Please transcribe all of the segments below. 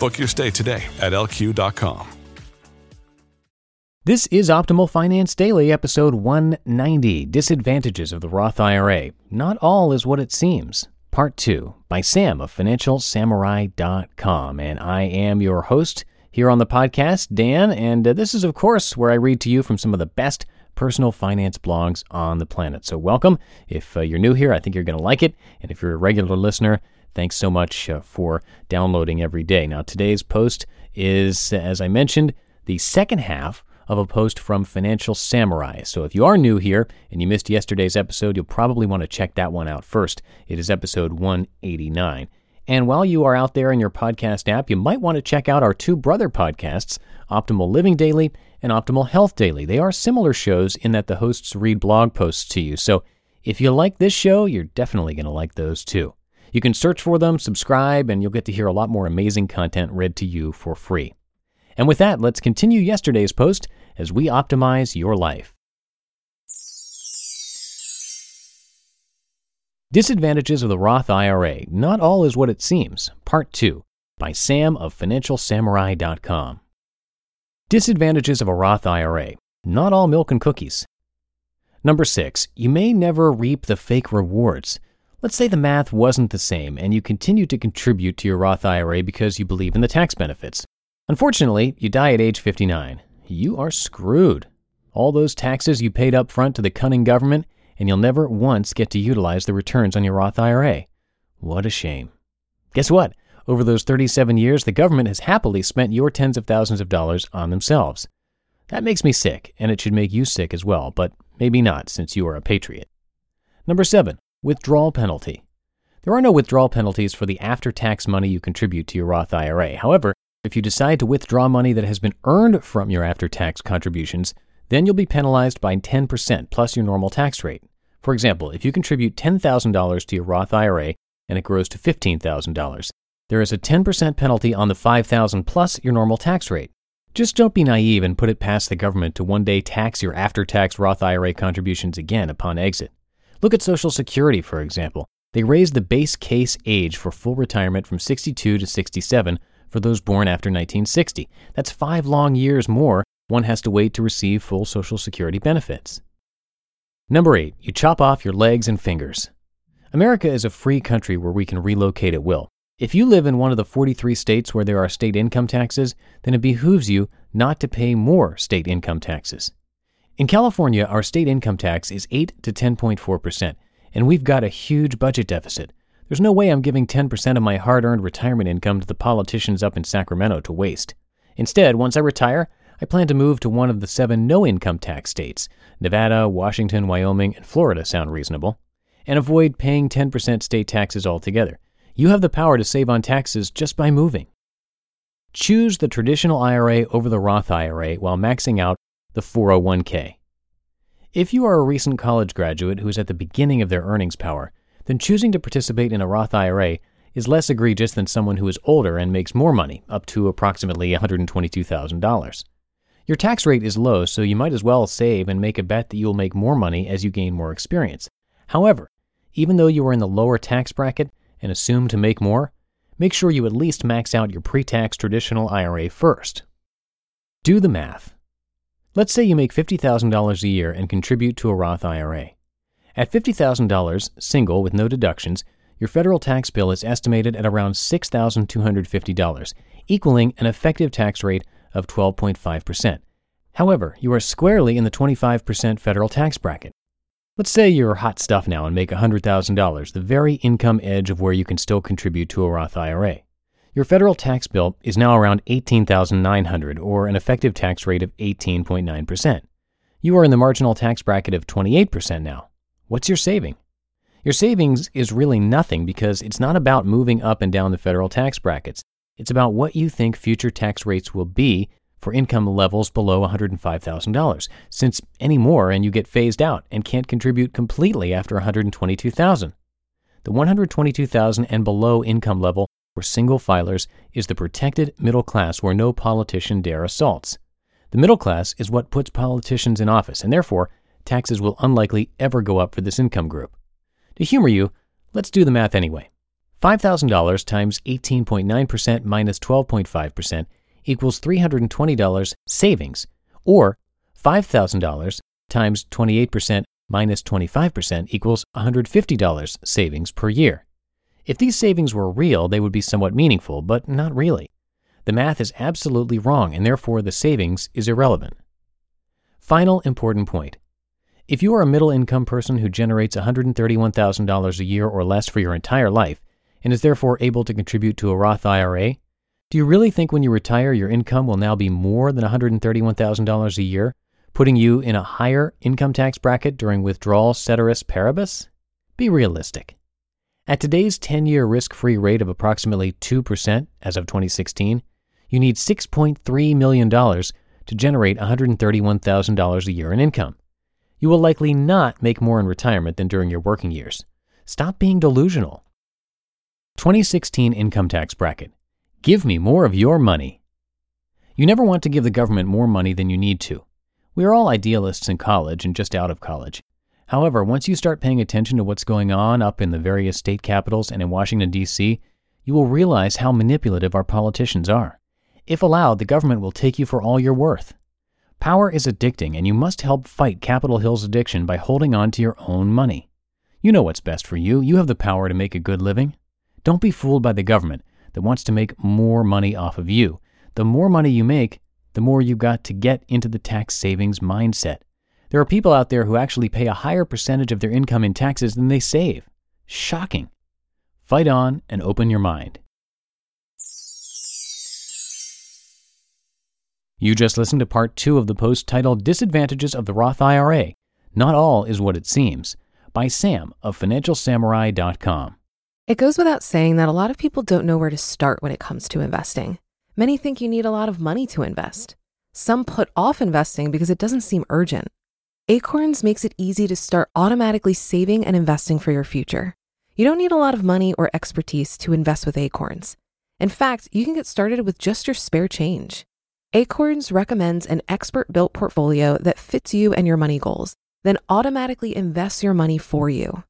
Book your stay today at lq.com. This is Optimal Finance Daily, episode 190 Disadvantages of the Roth IRA. Not all is what it seems. Part 2 by Sam of FinancialSamurai.com. And I am your host here on the podcast, Dan. And uh, this is, of course, where I read to you from some of the best personal finance blogs on the planet. So, welcome. If uh, you're new here, I think you're going to like it. And if you're a regular listener, Thanks so much uh, for downloading every day. Now, today's post is, as I mentioned, the second half of a post from Financial Samurai. So if you are new here and you missed yesterday's episode, you'll probably want to check that one out first. It is episode 189. And while you are out there in your podcast app, you might want to check out our two brother podcasts, Optimal Living Daily and Optimal Health Daily. They are similar shows in that the hosts read blog posts to you. So if you like this show, you're definitely going to like those too. You can search for them, subscribe, and you'll get to hear a lot more amazing content read to you for free. And with that, let's continue yesterday's post as we optimize your life. Disadvantages of the Roth IRA Not All is What It Seems, Part 2, by Sam of FinancialSamurai.com. Disadvantages of a Roth IRA Not all milk and cookies. Number 6. You may never reap the fake rewards. Let's say the math wasn't the same and you continue to contribute to your Roth IRA because you believe in the tax benefits. Unfortunately, you die at age 59. You are screwed. All those taxes you paid up front to the cunning government, and you'll never once get to utilize the returns on your Roth IRA. What a shame. Guess what? Over those 37 years, the government has happily spent your tens of thousands of dollars on themselves. That makes me sick, and it should make you sick as well, but maybe not since you are a patriot. Number seven, Withdrawal penalty. There are no withdrawal penalties for the after tax money you contribute to your Roth IRA. However, if you decide to withdraw money that has been earned from your after tax contributions, then you'll be penalized by 10% plus your normal tax rate. For example, if you contribute $10,000 to your Roth IRA and it grows to $15,000, there is a 10% penalty on the 5000 plus your normal tax rate. Just don't be naive and put it past the government to one day tax your after tax Roth IRA contributions again upon exit. Look at Social Security, for example. They raised the base case age for full retirement from 62 to 67 for those born after 1960. That's five long years more one has to wait to receive full Social Security benefits. Number eight, you chop off your legs and fingers. America is a free country where we can relocate at will. If you live in one of the 43 states where there are state income taxes, then it behooves you not to pay more state income taxes. In California, our state income tax is 8 to 10.4%, and we've got a huge budget deficit. There's no way I'm giving 10% of my hard earned retirement income to the politicians up in Sacramento to waste. Instead, once I retire, I plan to move to one of the seven no income tax states Nevada, Washington, Wyoming, and Florida sound reasonable and avoid paying 10% state taxes altogether. You have the power to save on taxes just by moving. Choose the traditional IRA over the Roth IRA while maxing out the 401k. If you are a recent college graduate who is at the beginning of their earnings power, then choosing to participate in a Roth IRA is less egregious than someone who is older and makes more money, up to approximately $122,000. Your tax rate is low, so you might as well save and make a bet that you will make more money as you gain more experience. However, even though you are in the lower tax bracket and assume to make more, make sure you at least max out your pre tax traditional IRA first. Do the math. Let's say you make $50,000 a year and contribute to a Roth IRA. At $50,000, single with no deductions, your federal tax bill is estimated at around $6,250, equaling an effective tax rate of 12.5%. However, you are squarely in the 25% federal tax bracket. Let's say you're hot stuff now and make $100,000, the very income edge of where you can still contribute to a Roth IRA. Your federal tax bill is now around 18,900 or an effective tax rate of 18.9%. You are in the marginal tax bracket of 28% now. What's your saving? Your savings is really nothing because it's not about moving up and down the federal tax brackets. It's about what you think future tax rates will be for income levels below $105,000. Since any more and you get phased out and can't contribute completely after 122,000. The 122,000 and below income level for single filers is the protected middle class where no politician dare assaults. The middle class is what puts politicians in office, and therefore, taxes will unlikely ever go up for this income group. To humor you, let's do the math anyway. $5,000 times 18.9% minus 12.5% equals $320 savings, or $5,000 times 28% minus 25% equals $150 savings per year. If these savings were real, they would be somewhat meaningful, but not really. The math is absolutely wrong, and therefore the savings is irrelevant. Final important point. If you are a middle income person who generates $131,000 a year or less for your entire life, and is therefore able to contribute to a Roth IRA, do you really think when you retire your income will now be more than $131,000 a year, putting you in a higher income tax bracket during withdrawal ceteris paribus? Be realistic. At today's 10 year risk free rate of approximately 2% as of 2016, you need $6.3 million to generate $131,000 a year in income. You will likely not make more in retirement than during your working years. Stop being delusional. 2016 Income Tax Bracket Give me more of your money. You never want to give the government more money than you need to. We are all idealists in college and just out of college. However, once you start paying attention to what's going on up in the various state capitals and in Washington, D.C., you will realize how manipulative our politicians are. If allowed, the government will take you for all you're worth. Power is addicting, and you must help fight Capitol Hill's addiction by holding on to your own money. You know what's best for you. You have the power to make a good living. Don't be fooled by the government that wants to make more money off of you. The more money you make, the more you've got to get into the tax savings mindset. There are people out there who actually pay a higher percentage of their income in taxes than they save. Shocking. Fight on and open your mind. You just listened to part two of the post titled Disadvantages of the Roth IRA Not All is What It Seems by Sam of FinancialSamurai.com. It goes without saying that a lot of people don't know where to start when it comes to investing. Many think you need a lot of money to invest. Some put off investing because it doesn't seem urgent. Acorns makes it easy to start automatically saving and investing for your future. You don't need a lot of money or expertise to invest with Acorns. In fact, you can get started with just your spare change. Acorns recommends an expert built portfolio that fits you and your money goals, then automatically invests your money for you.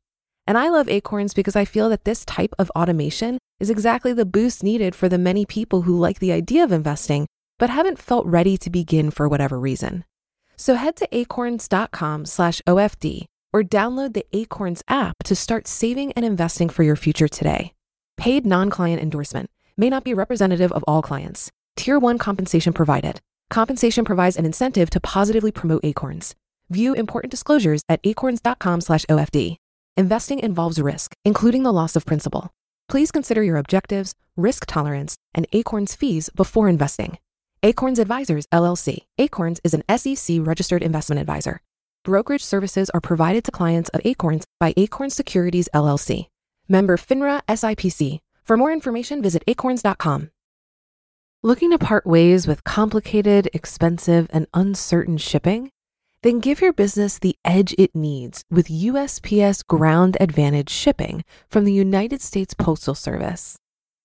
And I love Acorns because I feel that this type of automation is exactly the boost needed for the many people who like the idea of investing, but haven't felt ready to begin for whatever reason. So head to acorns.com slash OFD or download the Acorns app to start saving and investing for your future today. Paid non-client endorsement may not be representative of all clients. Tier 1 compensation provided. Compensation provides an incentive to positively promote Acorns. View important disclosures at acorns.com slash OFD. Investing involves risk, including the loss of principal. Please consider your objectives, risk tolerance, and Acorns fees before investing. Acorns Advisors LLC. Acorns is an SEC registered investment advisor. Brokerage services are provided to clients of Acorns by Acorns Securities LLC. Member FINRA SIPC. For more information, visit acorns.com. Looking to part ways with complicated, expensive, and uncertain shipping? Then give your business the edge it needs with USPS Ground Advantage shipping from the United States Postal Service.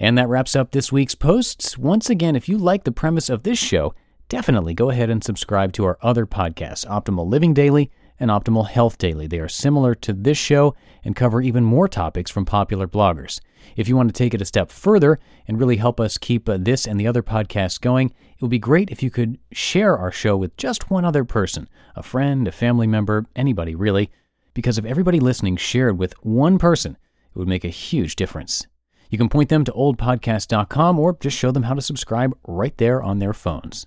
And that wraps up this week's posts. Once again, if you like the premise of this show, definitely go ahead and subscribe to our other podcasts, Optimal Living Daily and Optimal Health Daily. They are similar to this show and cover even more topics from popular bloggers. If you want to take it a step further and really help us keep uh, this and the other podcasts going, it would be great if you could share our show with just one other person a friend, a family member, anybody really. Because if everybody listening shared with one person, it would make a huge difference. You can point them to oldpodcast.com or just show them how to subscribe right there on their phones.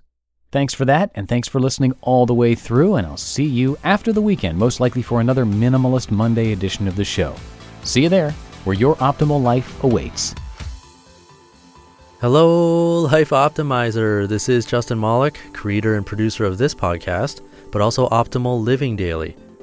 Thanks for that, and thanks for listening all the way through, and I'll see you after the weekend, most likely for another Minimalist Monday edition of the show. See you there, where your optimal life awaits. Hello, Life Optimizer. This is Justin Malik, creator and producer of this podcast, but also Optimal Living Daily,